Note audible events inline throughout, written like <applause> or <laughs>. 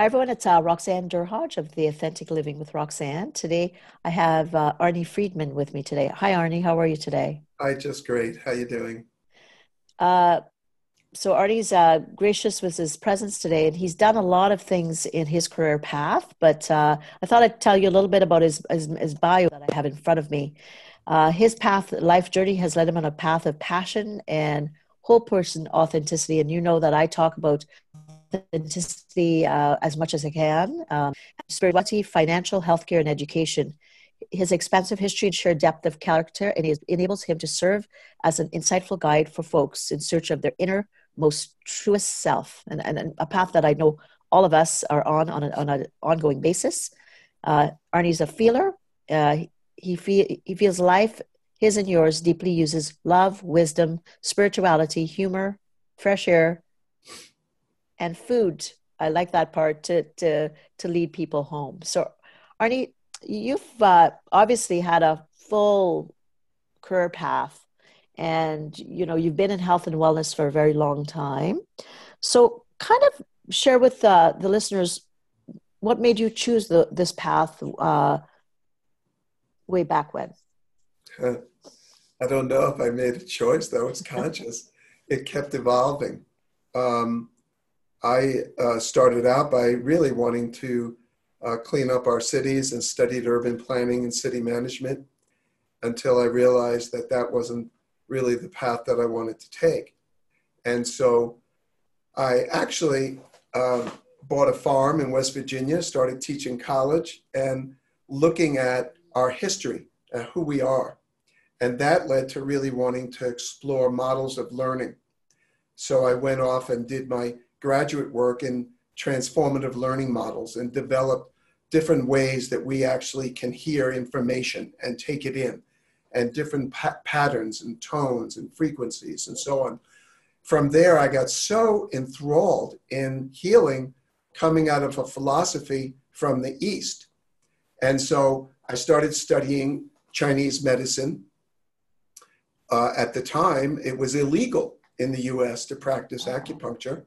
Hi, everyone. It's uh, Roxanne Derhodge of the Authentic Living with Roxanne. Today, I have uh, Arnie Freiman with me today. Hi, Arnie. How are you today? Hi, just great. How you doing? Uh, so Arnie's uh, gracious with his presence today, and he's done a lot of things in his career path. But uh, I thought I'd tell you a little bit about his, his, his bio that I have in front of me. Uh, his path, life journey, has led him on a path of passion and whole person authenticity. And you know that I talk about authenticity uh, as much as I can. Um, spirituality, financial, healthcare, and education. His expansive history and sheer depth of character and enables him to serve as an insightful guide for folks in search of their inner, most truest self, and, and, a path that I know all of us are on on, on an ongoing basis. Uh, Arnie's a feeler. Uh, he, feel, he feels life, his and yours, deeply uses love, wisdom, spirituality, humor, fresh air, and food. I like that part to to to lead people home. So, Arnie, you've uh, obviously had a full career path, and you know you've been in health and wellness for a very long time. So, kind of share with uh, the listeners what made you choose the, this path uh, way back when. I don't know if I made a choice though. was conscious. it kept evolving. Um, I uh, started out by really wanting to uh, clean up our cities and studied urban planning and city management until I realized that that wasn't really the path that I wanted to take. And so I actually uh, bought a farm in West Virginia, started teaching college and looking at our history, and who we are. And that led to really wanting to explore models of learning. So I went off and did my graduate work in transformative learning models and develop different ways that we actually can hear information and take it in and different pa- patterns and tones and frequencies and so on. From there, I got so enthralled in healing coming out of a philosophy from the East. And so I started studying Chinese medicine. Uh, at the time, it was illegal in the US to practice acupuncture.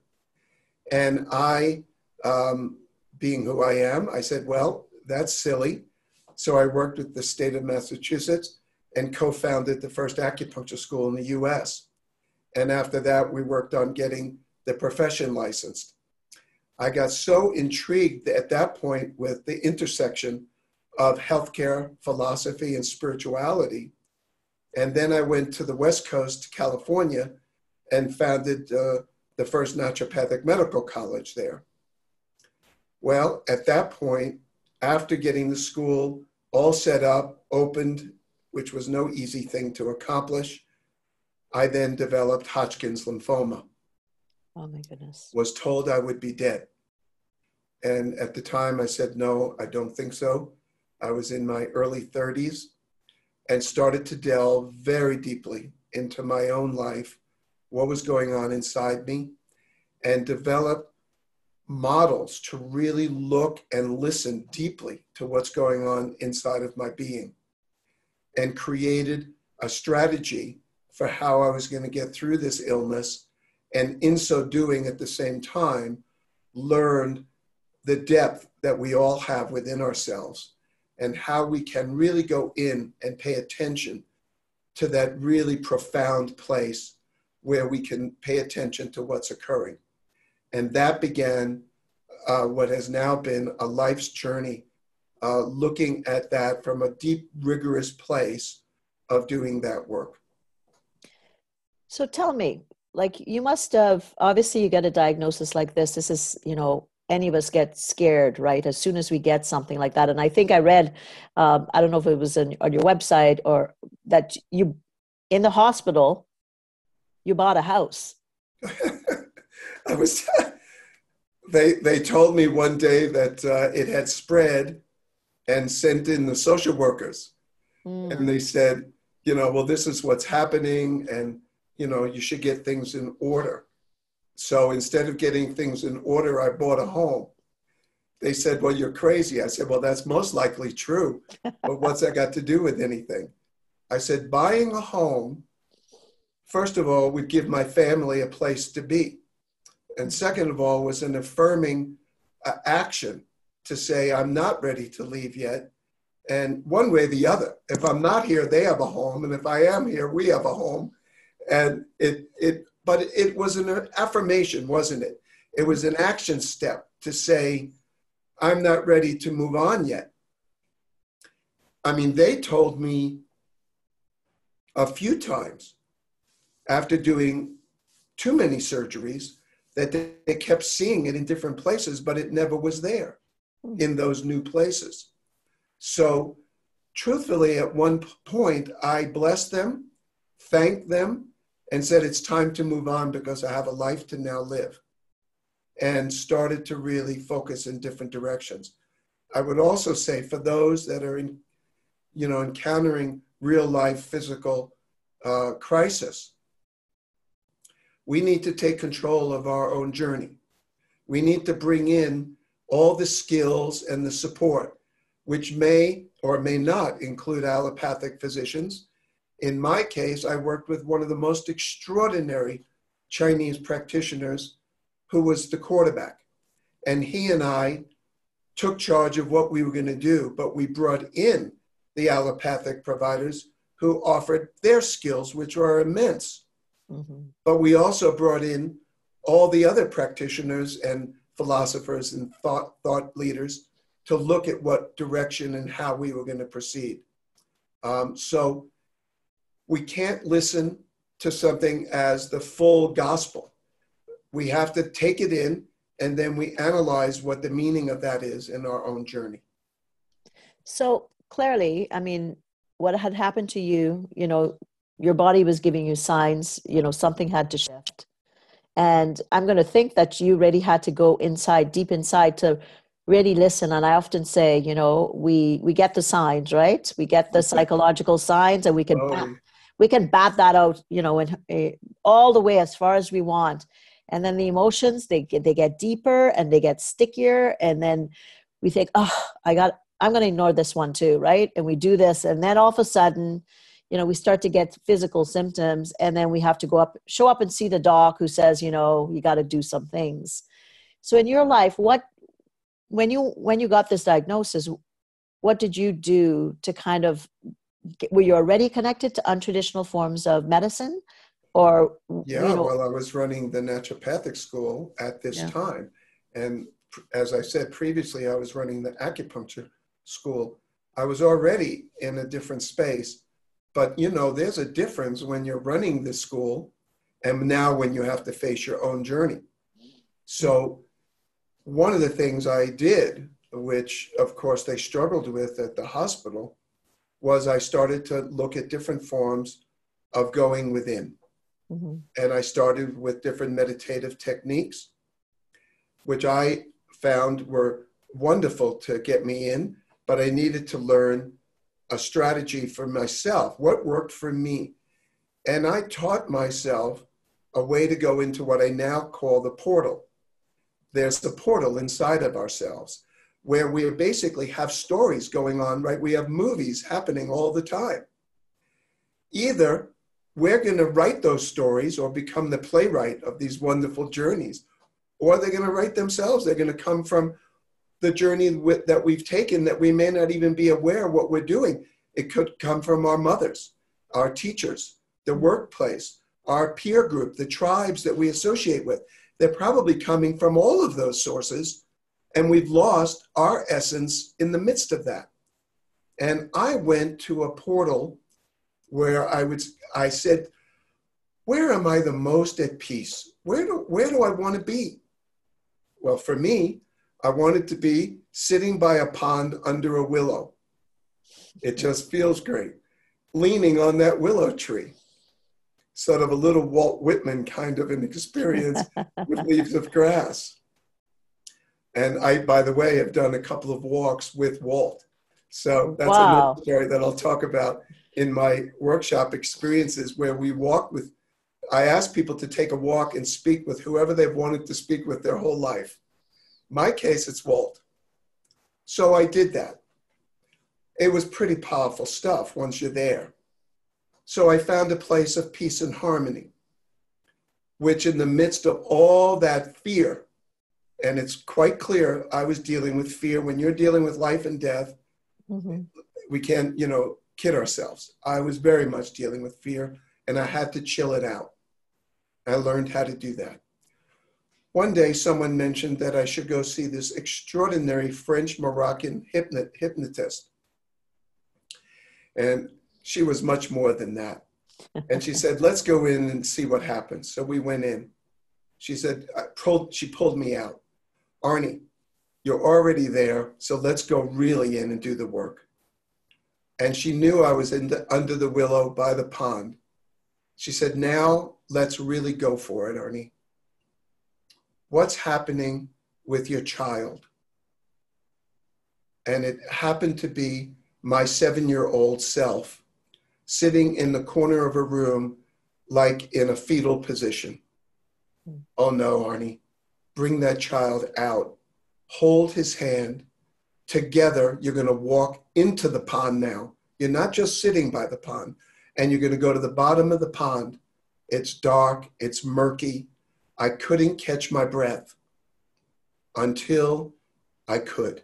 And I, um, being who I am, I said, well, that's silly. So I worked with the state of Massachusetts and co founded the first acupuncture school in the US. And after that, we worked on getting the profession licensed. I got so intrigued at that point with the intersection of healthcare, philosophy, and spirituality. And then I went to the West Coast, California, and founded uh, the first naturopathic medical college there. Well, at that point, after getting the school all set up, opened, which was no easy thing to accomplish, I then developed Hodgkin's lymphoma. Oh my goodness. Was told I would be dead. And at the time, I said, no, I don't think so. I was in my early 30s and started to delve very deeply into my own life what was going on inside me and develop models to really look and listen deeply to what's going on inside of my being and created a strategy for how I was going to get through this illness. And in so doing, at the same time, learned the depth that we all have within ourselves and how we can really go in and pay attention to that really profound place where we can pay attention to what's occurring. And that began uh, what has now been a life's journey, uh, looking at that from a deep, rigorous place of doing that work. So tell me, like you must have obviously you get a diagnosis like this. This is, you know, any of us get scared, right? As soon as we get something like that. And I think I read, um, I don't know if it was on, on your website or that you in the hospital, you bought a house. <laughs> I was. they they told me one day that uh, it had spread, and sent in the social workers, mm. and they said, you know, well, this is what's happening, and you know, you should get things in order. So instead of getting things in order, I bought a home. They said, well, you're crazy. I said, well, that's most likely true, <laughs> but what's that got to do with anything? I said, buying a home, first of all, would give my family a place to be. And second of all, was an affirming uh, action to say, I'm not ready to leave yet. And one way or the other, if I'm not here, they have a home. And if I am here, we have a home. And it, it, but it was an affirmation, wasn't it? It was an action step to say, I'm not ready to move on yet. I mean, they told me a few times after doing too many surgeries that they, kept seeing it in different places, but it never was there in those new places. So, truthfully, at one point, I blessed them, thanked them, and said, It's time to move on because I have a life to now live, and started to really focus in different directions. I would also say for those that are in, you know, encountering real life physical uh, crisis, we need to take control of our own journey. We need to bring in all the skills and the support, which may or may not include allopathic physicians. In my case, I worked with one of the most extraordinary Chinese practitioners who was the quarterback. And he and I took charge of what we were going to do, but we brought in the allopathic providers who offered their skills, which are immense. Mm-hmm. But we also brought in all the other practitioners and philosophers and thought, thought leaders to look at what direction and how we were going to proceed. Um, so we can't listen to something as the full gospel. We have to take it in and then we analyze what the meaning of that is in our own journey. So clearly, I mean, what had happened to you, you know, your body was giving you signs, you know, something had to shift. And I'm going to think that you really had to go inside, deep inside to really listen. And I often say, you know, we, we get the signs, right? We get the psychological signs and we can, oh. bat, we can bat that out, you know, and uh, all the way as far as we want. And then the emotions, they get, they get deeper and they get stickier. And then we think, oh, I got, I'm going to ignore this one too, right? And we do this. And then all of a sudden, you know we start to get physical symptoms and then we have to go up show up and see the doc who says you know you got to do some things. So in your life what when you when you got this diagnosis what did you do to kind of were you already connected to untraditional forms of medicine? Or yeah you know, well i was running the naturopathic school at this yeah. time. And as i said previously i was running the acupuncture school. I was already in a different space but you know, there's a difference when you're running the school and now when you have to face your own journey. So one of the things I did, which of course they struggled with at the hospital, was I started to look at different forms of going within. Mm-hmm. And I started with different meditative techniques, which I found were wonderful to get me in, but I needed to learn a strategy for myself, what worked for me. And I taught myself a way to go into what I now call the portal. There's the portal inside of ourselves where we basically have stories going on, right? We have movies happening all the time. Either we're going to write those stories or become the playwright of these wonderful journeys, or they're going to write themselves. They're going to come from the journey with, that we've taken that we may not even be aware what we're doing. It could come from our mothers, our teachers, the workplace, our peer group, the tribes that we associate with. They're probably coming from all of those sources, and we've lost our essence in the midst of that. And I went to a portal where I would I said, where am I the most at peace? Where do where do I want to be? Well, for me, I want it to be sitting by a pond under a willow. It just feels great. Leaning on that willow tree. sort of a little Walt Whitman kind of an experience <laughs> with leaves of grass. And I, by the way, have done a couple of walks with Walt. So that's Wow. another story that I'll talk about in my workshop experiences where we walk with. I ask people to take a walk and speak with whoever they've wanted to speak with their whole life. My case, it's Walt. So I did that. It was pretty powerful stuff once you're there. So I found a place of peace and harmony, which, in the midst of all that fear, and it's quite clear I was dealing with fear. When you're dealing with life and death, Mhm. we can't, you know, kid ourselves. I was very much dealing with fear and I had to chill it out. I learned how to do that. One day, someone mentioned that I should go see this extraordinary French Moroccan hypnotist. And she was much more than that. And she said, Let's go in and see what happens. So we went in. She said, pulled, She pulled me out. Arnie, you're already there, so let's go really in and do the work. And she knew I was in the, under the willow by the pond. She said, Now let's really go for it, Arnie. What's happening with your child? And it happened to be my seven year old self sitting in the corner of a room, like in a fetal position. Oh no, Arnie, bring that child out, hold his hand. Together, you're going to walk into the pond now. You're not just sitting by the pond, and you're going to go to the bottom of the pond. It's dark, it's murky. I couldn't catch my breath until I could.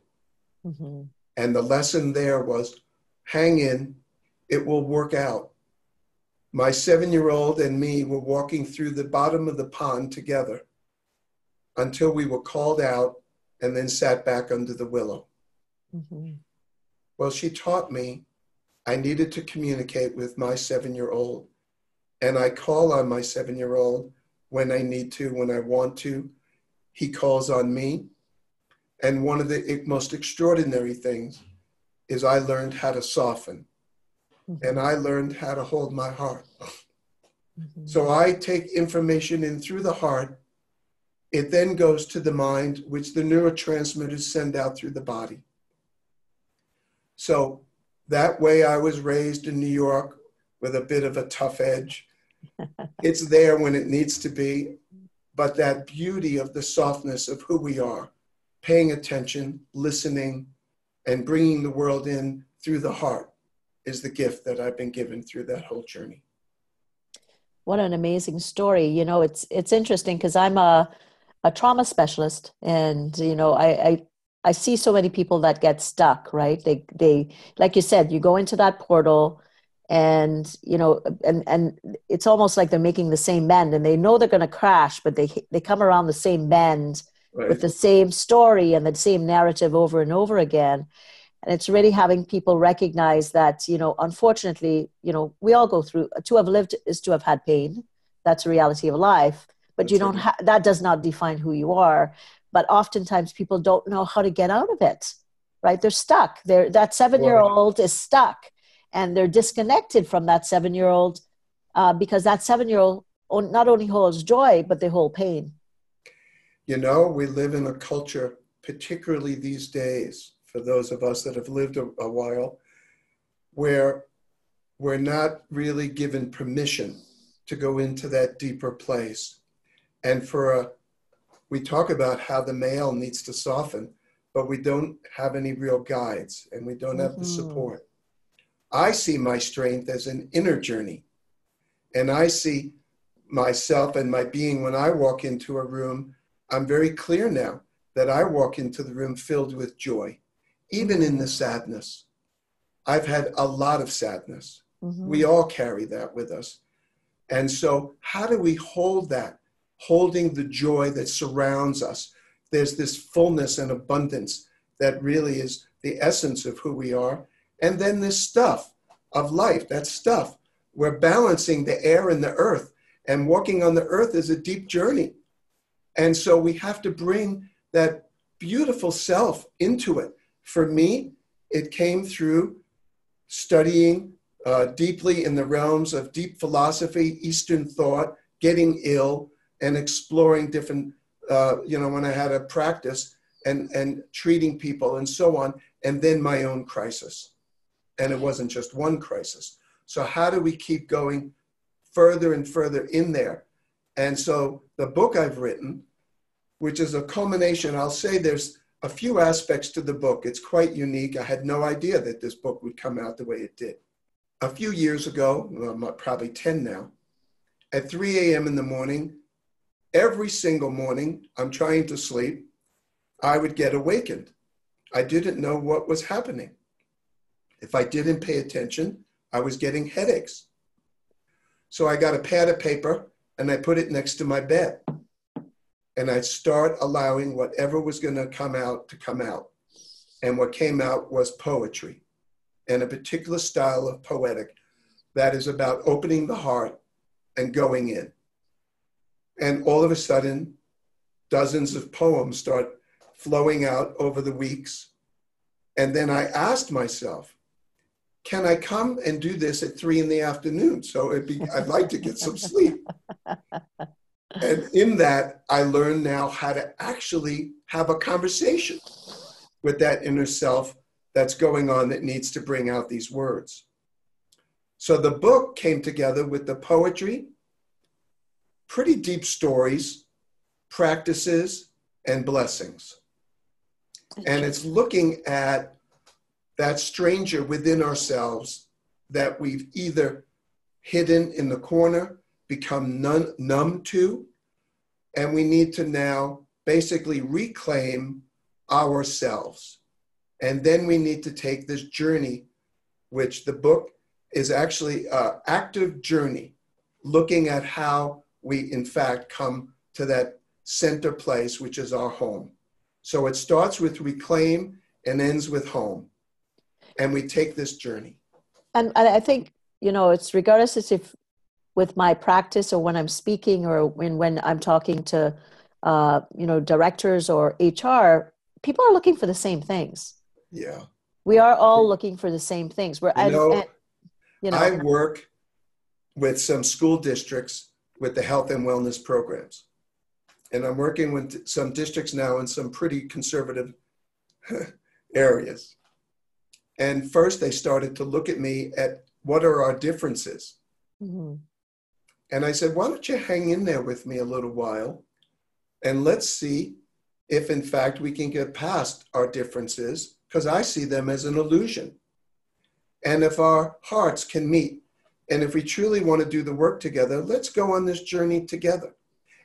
Mhm. And the lesson there was hang in, it will work out. My seven year old and me were walking through the bottom of the pond together until we were called out and then sat back under the willow. Mhm. Well, she taught me I needed to communicate with my seven year old. And I call on my seven year old when I need to, when I want to. He calls on me. And one of the most extraordinary things is I learned how to soften and I learned how to hold my heart. Mhm. So I take information in through the heart. It then goes to the mind, which the neurotransmitters send out through the body. So that way I was raised in New York with a bit of a tough edge. It's there when it needs to be, but that beauty of the softness of who we are, paying attention, listening, and bringing the world in through the heart is the gift that I've been given through that whole journey. What an amazing story. You know, it's it's interesting because I'm a a trauma specialist and you know, I, I I see so many people that get stuck, right? They they like you said, you go into that portal and you know and and it's almost like they're making the same bend and they know they're going to crash but they they come around the same bend Right? with the same story and the same narrative over and over again. And it's really having people recognize that you know unfortunately you know we all go through to have lived is to have had pain. That's a reality of life. But you don't right. ha- that does not define who you are. But oftentimes people don't know how to get out of it right? They're stuck. They're that seven year old is stuck and they're disconnected from that seven year old uh, because that seven year old not only holds joy but they hold pain You know, we live in a culture, particularly these days, for those of us that have lived a, a while, where we're not really given permission to go into that deeper place. And for a, we talk about how the male needs to soften, but we don't have any real guides and we don't have the Mhm. support. I see my strength as an inner journey. And I see myself and my being when I walk into a room I'm very clear now that I walk into the room filled with joy, even in the sadness. I've had a lot of sadness. Mhm. We all carry that with us. And so, how do we hold that? Holding the joy that surrounds us. There's this fullness and abundance that really is the essence of who we are. And then this stuff of life, that stuff. We're balancing the air and the earth. And walking on the earth is a deep journey. And so we have to bring that beautiful self into it. For me, it came through studying uh, deeply in the realms of deep philosophy, Eastern thought, getting ill, and exploring different, uh, you know, when I had a practice and, and treating people and so on, and then my own crisis. And it wasn't just one crisis. So, how do we keep going further and further in there? And so, the book I've written, which is a culmination, I'll say there's a few aspects to the book. It's quite unique. I had no idea that this book would come out the way it did. A few years ago, well, probably 10 now, at 3 a.m. in the morning, every single morning, I'm trying to sleep, I would get awakened. I didn't know what was happening. If I didn't pay attention, I was getting headaches. So I got a pad of paper and I put it next to my bed and I'd start allowing whatever was going to come out to come out. And what came out was poetry and a particular style of poetic that is about opening the heart and going in. And all of a sudden, dozens of poems start flowing out over the weeks. And then I asked myself, can I come and do this at three in the afternoon? So it'd be, I'd like to get some sleep. <laughs> And in that, I learned now how to actually have a conversation with that inner self that's going on that needs to bring out these words. So the book came together with the poetry, pretty deep stories, practices, and blessings. And it's looking at that stranger within ourselves that we've either hidden in the corner become numb, numb to, and we need to now basically reclaim ourselves. And then we need to take this journey, which the book is actually an active journey, looking at how we, in fact, come to that center place, which is our home. So it starts with reclaim and ends with home. And we take this journey. And, and I think, you know, it's regardless if with my practice or when I'm speaking or when, when I'm talking to, uh, you know, directors or HR, people are looking for the same things. Yeah. We are all looking for the same things. We're, you know, and, you know, I work with some school districts with the health and wellness programs. And I'm working with some districts now in some pretty conservative <laughs> areas. And first, they started to look at me at what are our differences. Mm-hmm. And I said, why don't you hang in there with me a little while and let's see if, in fact, we can get past our differences, because I see them as an illusion. And if our hearts can meet, and if we truly want to do the work together, let's go on this journey together.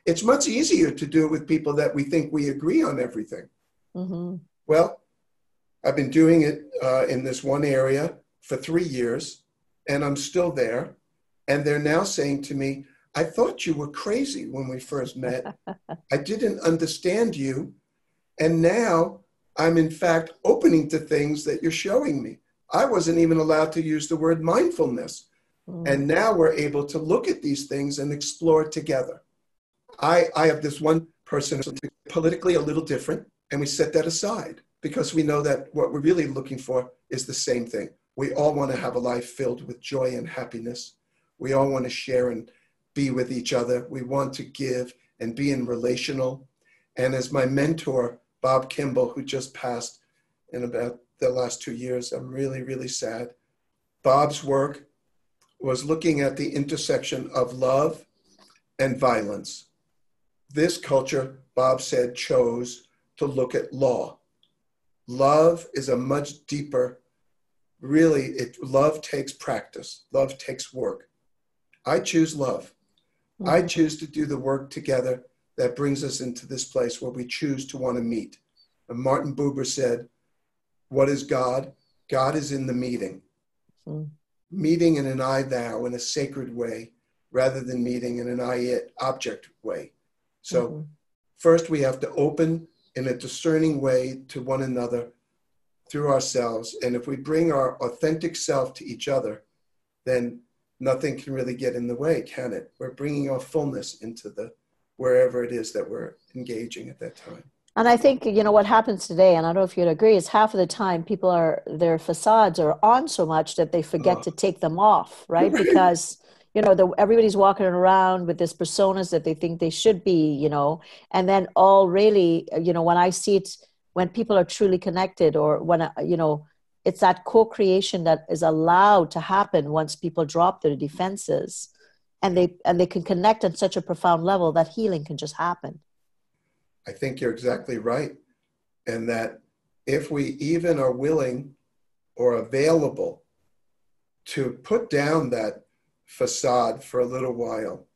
It's much easier to do it with people that we think we agree on everything. Mm-hmm. Well, I've been doing it uh, in this one area for three years, and I'm still there. And they're now saying to me, I thought you were crazy when we first met. <laughs> I didn't understand you. And now I'm, in fact, opening to things that you're showing me. I wasn't even allowed to use the word mindfulness. Mm. And now we're able to look at these things and explore together. I, I have this one person politically a little different, and we set that aside because we know that what we're really looking for is the same thing. We all want to have a life filled with joy and happiness. We all want to share and be with each other. We want to give and be in relational. And as my mentor, Bob Kimball, who just passed in about the last two years, I'm really, really sad. Bob's work was looking at the intersection of love and violence. This culture, Bob said, chose to look at law. Love is a much deeper, really, it, love takes practice, love takes work. I choose love. Mm-hmm. I choose to do the work together that brings us into this place where we choose to want to meet. And Martin Buber said, What is God? God is in the meeting. Mm-hmm. Meeting in an I thou in a sacred way rather than meeting in an I it object way. So, mm-hmm. first we have to open in a discerning way to one another through ourselves. And if we bring our authentic self to each other, then nothing can really get in the way, can it? We're bringing our fullness into the wherever it is that we're engaging at that time. And I think you know what happens today, and I don't know if you'd agree, is half of the time people are their facades are on so much that they forget oh. to take them off, right? <laughs> Because you know the, everybody's walking around with this personas that they think they should be, you know, and then all really, uh, you know, when I see it, when people are truly connected, or when uh, you know, it's that co-creation that is allowed to happen once people drop their defenses, and they and they can connect on such a profound level that healing can just happen. I think you're exactly right. And that if we even are willing or available to put down that facade for a little while,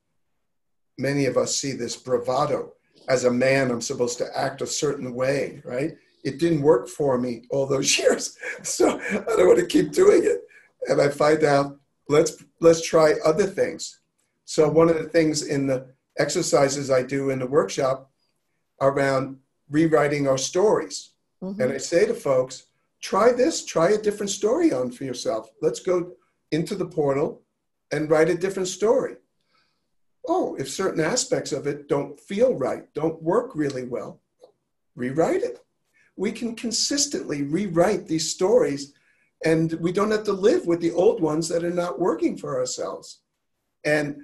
many of us see this bravado. As a man, I'm supposed to act a certain way, right? It didn't work for me all those <laughs> years, so I don't want to keep doing it. And I find out let's let's try other things. So one of the things in the exercises I do in the workshop around rewriting our stories. Mm-hmm. And I say to folks, try this, try a different story on for yourself. Let's go into the portal and write a different story. Oh, if certain aspects of it don't feel right, don't work really well, rewrite it. We can consistently rewrite these stories and we don't have to live with the old ones that are not working for ourselves. And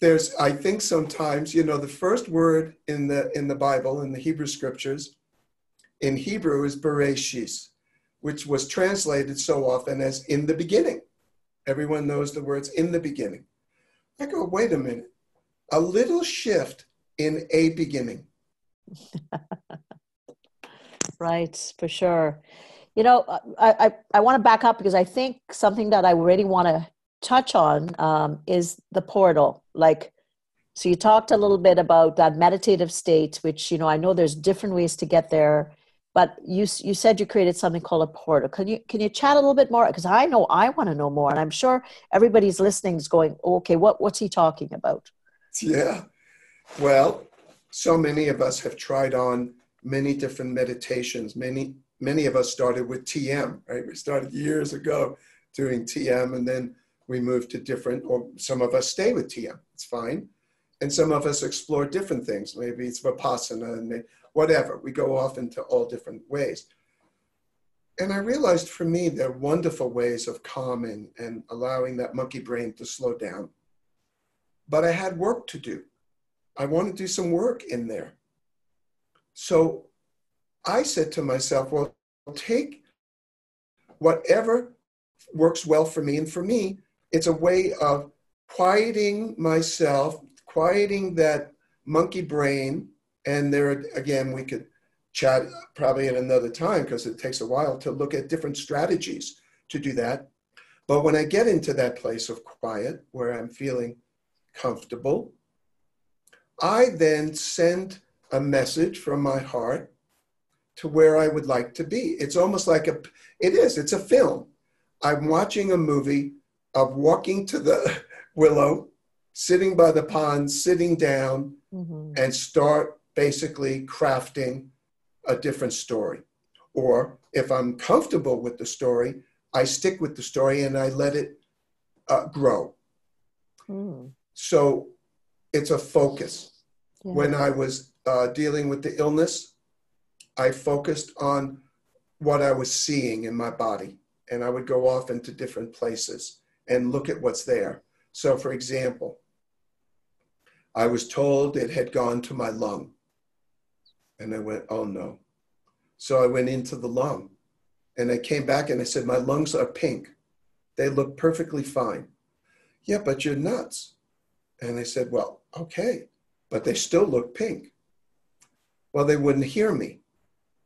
there's i think sometimes you know the first word in the in the bible in the hebrew scriptures in hebrew is bereshis which was translated so often as in the beginning everyone knows the words in the beginning. I go wait a minute. A little shift in a beginning. <laughs> Right for sure. You know i i, I want to back up because i think something that i really want to touch on um, is the portal. Like, so you talked a little bit about that meditative state, which you know I know there's different ways to get there, but you you said you created something called a portal. Can you can you chat a little bit more? Because I know I want to know more, and I'm sure everybody's listening is going, okay, what what's he talking about? Yeah, well, so many of us have tried on many different meditations. Many many of us started with TM, right? We started years ago doing TM, and then we move to different, or some of us stay with TM. It's fine. And some of us explore different things. Maybe it's Vipassana and whatever. We go off into all different ways. And I realized for me, there are wonderful ways of calming and allowing that monkey brain to slow down. But I had work to do. I want to do some work in there. So I said to myself, well, take whatever works well for me. And for me, it's a way of quieting myself, quieting that monkey brain. And there, again, we could chat probably at another time because it takes a while to look at different strategies to do that. But when I get into that place of quiet where I'm feeling comfortable, I then send a message from my heart to where I would like to be. It's almost like a, it is, it's a film. I'm watching a movie of walking to the <laughs> willow, sitting by the pond, sitting down, mm-hmm. and start basically crafting a different story. Or if I'm comfortable with the story, I stick with the story and I let it uh, grow. Mm. So it's a focus. Yeah. When I was uh, dealing with the illness, I focused on what I was seeing in my body, and I would go off into different places and look at what's there. So, for example, I was told it had gone to my lung. And I went, oh no. So I went into the lung and I came back and I said, my lungs are pink. They look perfectly fine. Yeah, but you're nuts. And I said, well, okay, but they still look pink. Well, they wouldn't hear me.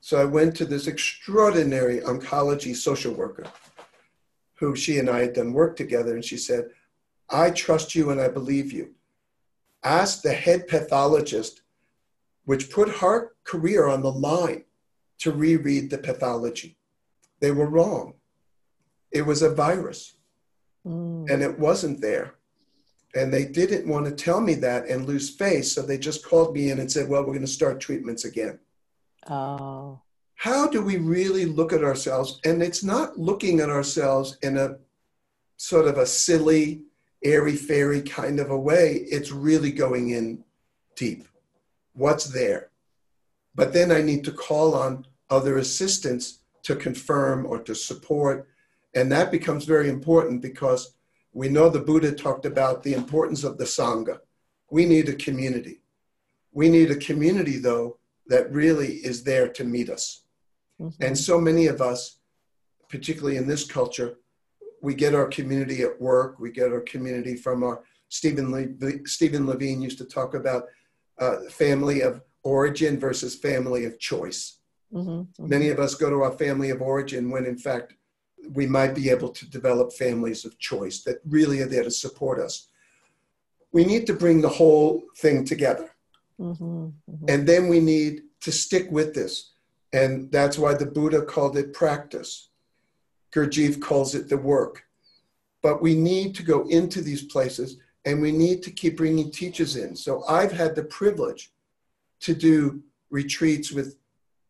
So I went to this extraordinary oncology social worker who she and I had done work together, and she said, I trust you and I believe you. Ask the head pathologist, which put her career on the line to reread the pathology. They were wrong. It was a virus, mm. and it wasn't there. And they didn't want to tell me that and lose face, so they just called me in and said, Well, we're going to start treatments again. Oh how do we really look at ourselves? And it's not looking at ourselves in a sort of a silly, airy fairy kind of a way. It's really going in deep. What's there? But then I need to call on other assistants to confirm or to support. And that becomes very important because we know the Buddha talked about the importance of the Sangha. We need a community. We need a community, though, that really is there to meet us. Mm-hmm. And so many of us, particularly in this culture, we get our community at work, we get our community from our Stephen, Le- Stephen Levine used to talk about uh, family of origin versus family of choice. Mm-hmm, mm-hmm. Many of us go to our family of origin when, in fact, we might be able to develop families of choice that really are there to support us. We need to bring the whole thing together. Mm-hmm, mm-hmm. and then we need to stick with this. And that's why the Buddha called it practice. Gurdjieff calls it the work. But we need to go into these places and we need to keep bringing teachers in. So I've had the privilege to do retreats with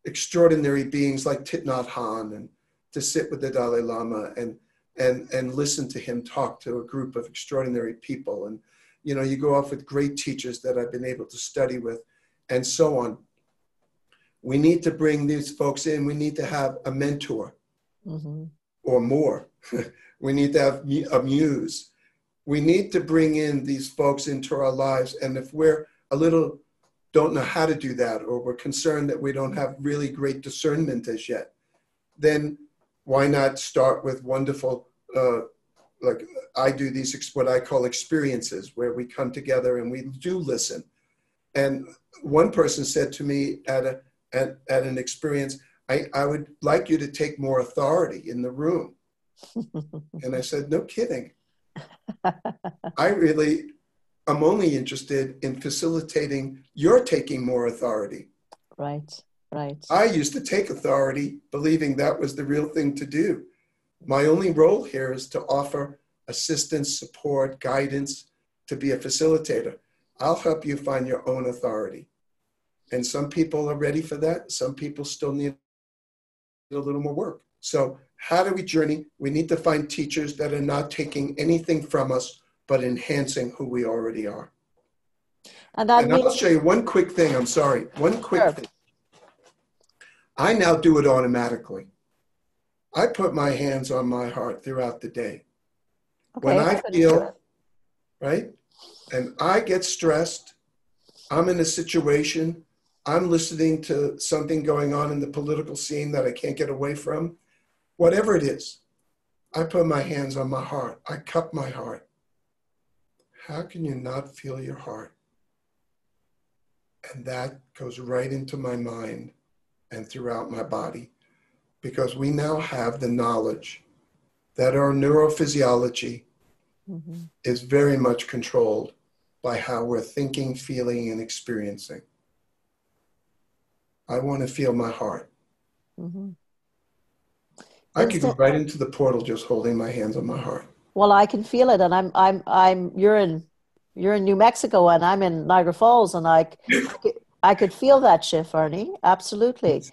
extraordinary beings like Thich Nhat Hanh and to sit with the Dalai Lama and and and listen to him talk to a group of extraordinary people. And you know you go off with great teachers that I've been able to study with and so on. We need to bring these folks in. We need to have a mentor mm-hmm. or more. <laughs> We need to have a muse we need to bring in these folks into our lives and if we're a little don't know how to do that or we're concerned that we don't have really great discernment as yet, then why not start with wonderful, uh, like I do these, what I call experiences, where we come together and we do listen. And one person said to me at, a, at, at an experience, I, I would like you to take more authority in the room. <laughs> and I said, no kidding. <laughs> I really I'm only interested in facilitating your taking more authority. Right, right. I used to take authority, believing that was the real thing to do. My only role here is to offer assistance, support, guidance, to be a facilitator. I'll help you find your own authority. And some people are ready for that. Some people still need a little more work. So, how do we journey? We need to find teachers that are not taking anything from us but enhancing who we already are. And, and means- I'll show you one quick thing. I'm sorry. One quick sure. thing. I now do it automatically. I put my hands on my heart throughout the day. Okay, when I feel, right, and I get stressed, I'm in a situation, I'm listening to something going on in the political scene that I can't get away from, whatever it is, I put my hands on my heart. I cup my heart how can you not feel your heart? And that goes right into my mind and throughout my body because we now have the knowledge that our neurophysiology mm-hmm. is very much controlled by how we're thinking, feeling, and experiencing. I want to feel my heart. Mm-hmm. I could go right into the portal just holding my hands on my heart. Well, I can feel it, and I'm I'm I'm you're in you're in New Mexico, and I'm in Niagara Falls, and I I could feel that shift, Arnie. Absolutely.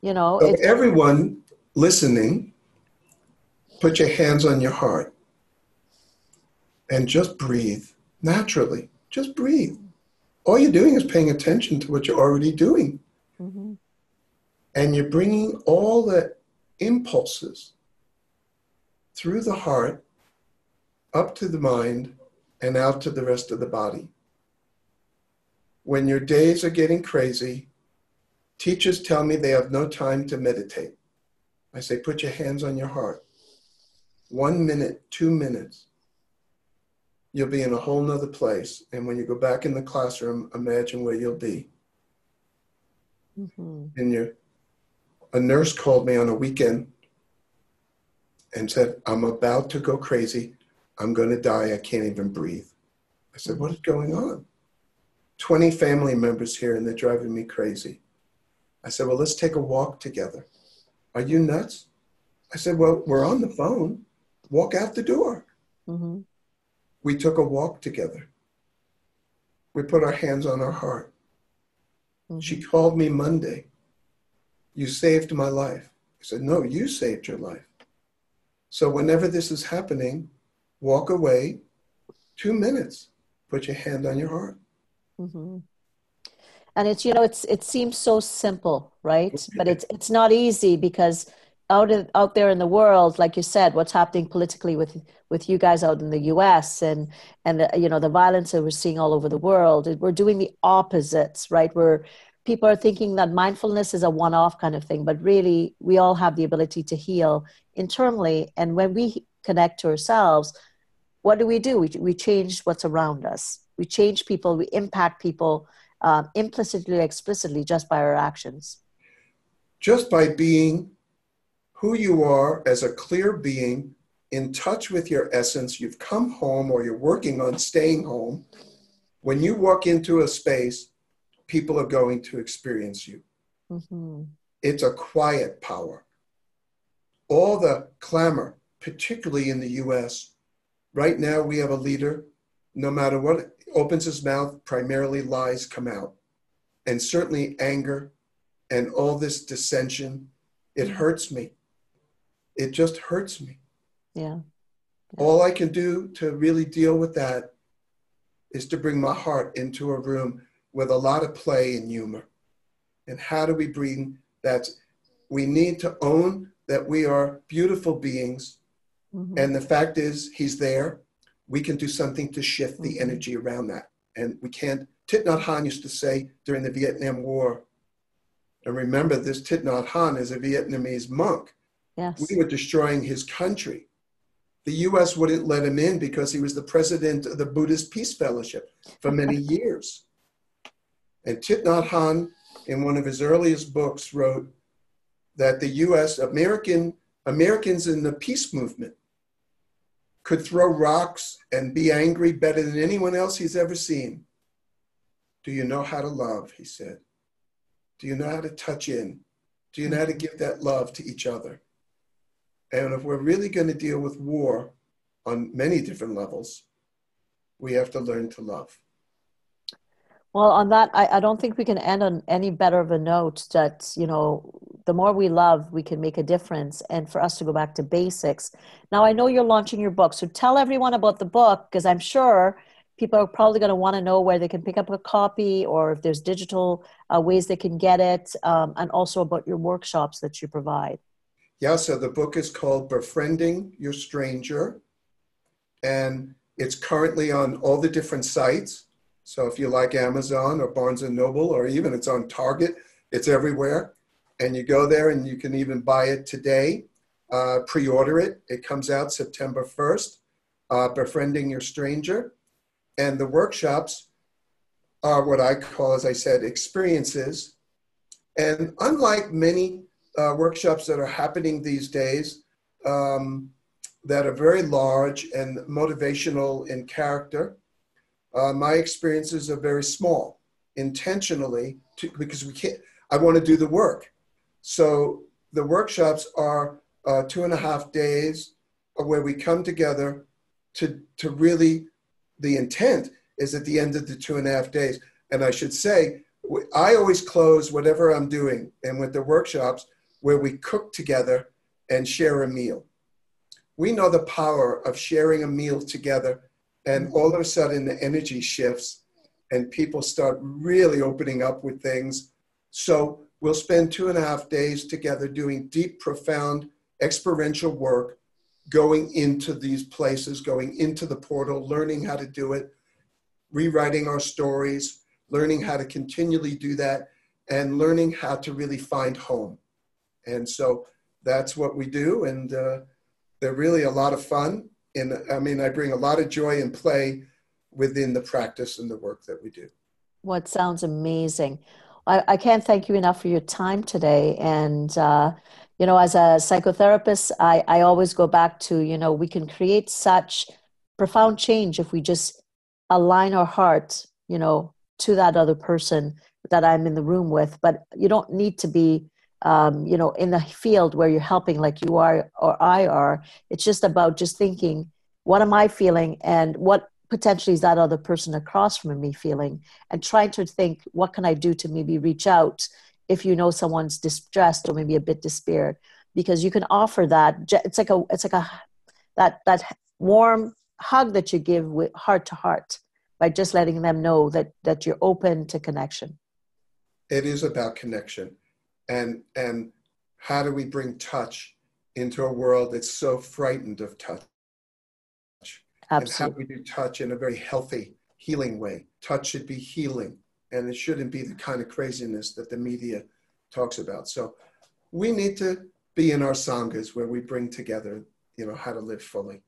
You know, so everyone listening, put your hands on your heart and just breathe naturally. Just breathe. All you're doing is paying attention to what you're already doing. Mm-hmm. And you're bringing all the impulses through the heart, up to the mind, and out to the rest of the body. When your days are getting crazy, teachers tell me they have no time to meditate. I say, put your hands on your heart. One minute, two minutes, you'll be in a whole nother place. And when you go back in the classroom, imagine where you'll be. Mm-hmm. And you a nurse called me on a weekend and said, I'm about to go crazy. I'm going to die. I can't even breathe. I said, What is going on? 20 family members here and they're driving me crazy. I said, Well, let's take a walk together. Are you nuts? I said, Well, we're on the phone. Walk out the door. Mm-hmm. We took a walk together. We put our hands on our heart. Mm-hmm. She called me Monday. You saved my life. I said, No, you saved your life. So whenever this is happening, walk away two minutes, put your hand on your heart. Mm-hmm. and it's you know it's it seems so simple right but it's it's not easy because out of, out there in the world like you said what's happening politically with with you guys out in the US and and the, you know the violence that we're seeing all over the world we're doing the opposites right we're people are thinking that mindfulness is a one off kind of thing but really we all have the ability to heal internally. And when we connect to ourselves what do we do? We, we change what's around us. We change people. We impact people um, implicitly explicitly just by our actions. Just by being who you are as a clear being in touch with your essence you've come home or you're working on staying home. When you walk into a space people are going to experience you mm-hmm. it's a quiet power all the clamor particularly in the us right now we have a leader no matter what opens his mouth, primarily lies come out. And certainly anger and all this dissension, it hurts me. It just hurts me. Yeah. yeah. All I can do to really deal with that is to bring my heart into a room with a lot of play and humor. And how do we bring that? We need to own that we are beautiful beings. Mm-hmm. And the fact is, he's there we can do something to shift the mm-hmm. energy around that. And we can't. Thich Nhat Hanh used to say during the Vietnam War, and remember this Thich Nhat Hanh is a Vietnamese monk. Yes. We were destroying his country. The US wouldn't let him in because he was the president of the Buddhist Peace Fellowship for many <laughs> years. And Thich Nhat Hanh, in one of his earliest books, wrote that the US, American, Americans in the peace movement could throw rocks and be angry better than anyone else he's ever seen. Do you know how to love? He said. Do you know how to touch in? Do you know how to give that love to each other? And if we're really going to deal with war on many different levels, we have to learn to love. Well, on that, I, I don't think we can end on any better of a note that, you know, the more we love, we can make a difference. And for us to go back to basics. Now, I know you're launching your book. So tell everyone about the book because I'm sure people are probably going to want to know where they can pick up a copy or if there's digital uh, ways they can get it, um, and also about your workshops that you provide. Yeah, so the book is called Befriending Your Stranger, and it's currently on all the different sites. So if you like Amazon or Barnes and Noble, or even it's on Target, it's everywhere. And you go there and you can even buy it today, uh, pre order it. It comes out September 1st, uh, Befriending Your Stranger. And the workshops are what I call, as I said, experiences. And unlike many uh, workshops that are happening these days, um, that are very large and motivational in character, uh, my experiences are very small, intentionally, to, because we can't. I want to do the work. So the workshops are uh, two and a half days where we come together to to really. The intent is at the end of the two and a half days, and I should say, I always close whatever I'm doing, and with the workshops where we cook together and share a meal. We know the power of sharing a meal together and all of a sudden, the energy shifts and people start really opening up with things. So we'll spend two and a half days together doing deep, profound, experiential work, going into these places, going into the portal, learning how to do it, rewriting our stories, learning how to continually do that, and learning how to really find home. And so that's what we do. And uh, they're really a lot of fun and I mean, I bring a lot of joy and play within the practice and the work that we do. What sounds amazing. I, I can't thank you enough for your time today. And, uh, you know, as a psychotherapist, I, I always go back to, you know, we can create such profound change if we just align our heart, you know, to that other person that I'm in the room with. But you don't need to be um, you know in the field where you're helping like you are or i are it's just about just thinking what am i feeling? And what potentially is that other person across from me feeling? And trying to think what can i do to maybe reach out if you know someone's distressed or maybe a bit despaired? Because you can offer that it's like a it's like a that that warm hug that you give with heart to heart by just letting them know that that you're open to connection. It is about connection and and how do we bring touch into a world that's so frightened of touch? Absolutely. and how do we do touch in a very healthy healing way? Touch should be healing and it shouldn't be the kind of craziness that the media talks about. So we need to be in our sanghas where we bring together you know how to live fully.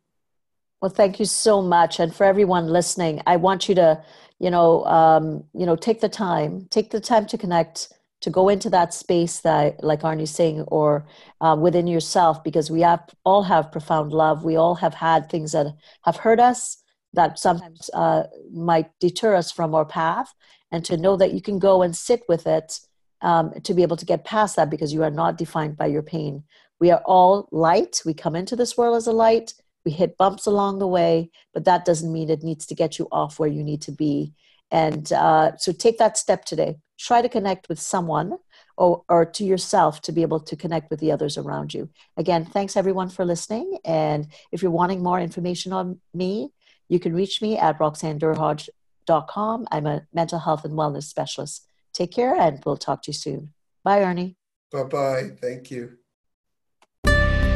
Well, thank you so much, and for everyone listening, I want you to, you know, um, you know, take the time, take the time to connect, to go into that space that, like Arnie's saying, or uh, within yourself, because we have all have profound love. We all have had things that have hurt us, that sometimes uh, might deter us from our path, and to know that you can go and sit with it um, to be able to get past that, because you are not defined by your pain. We are all light. We come into this world as a light we hit bumps along the way, but that doesn't mean it needs to get you off where you need to be. And uh, so take that step today. Try to connect with someone or, or to yourself to be able to connect with the others around you. Again, thanks everyone for listening. And if you're wanting more information on me, you can reach me at roxannederhodge.com. I'm a mental health and wellness specialist. Take care and we'll talk to you soon. Bye, Arnie. Bye bye. Thank you.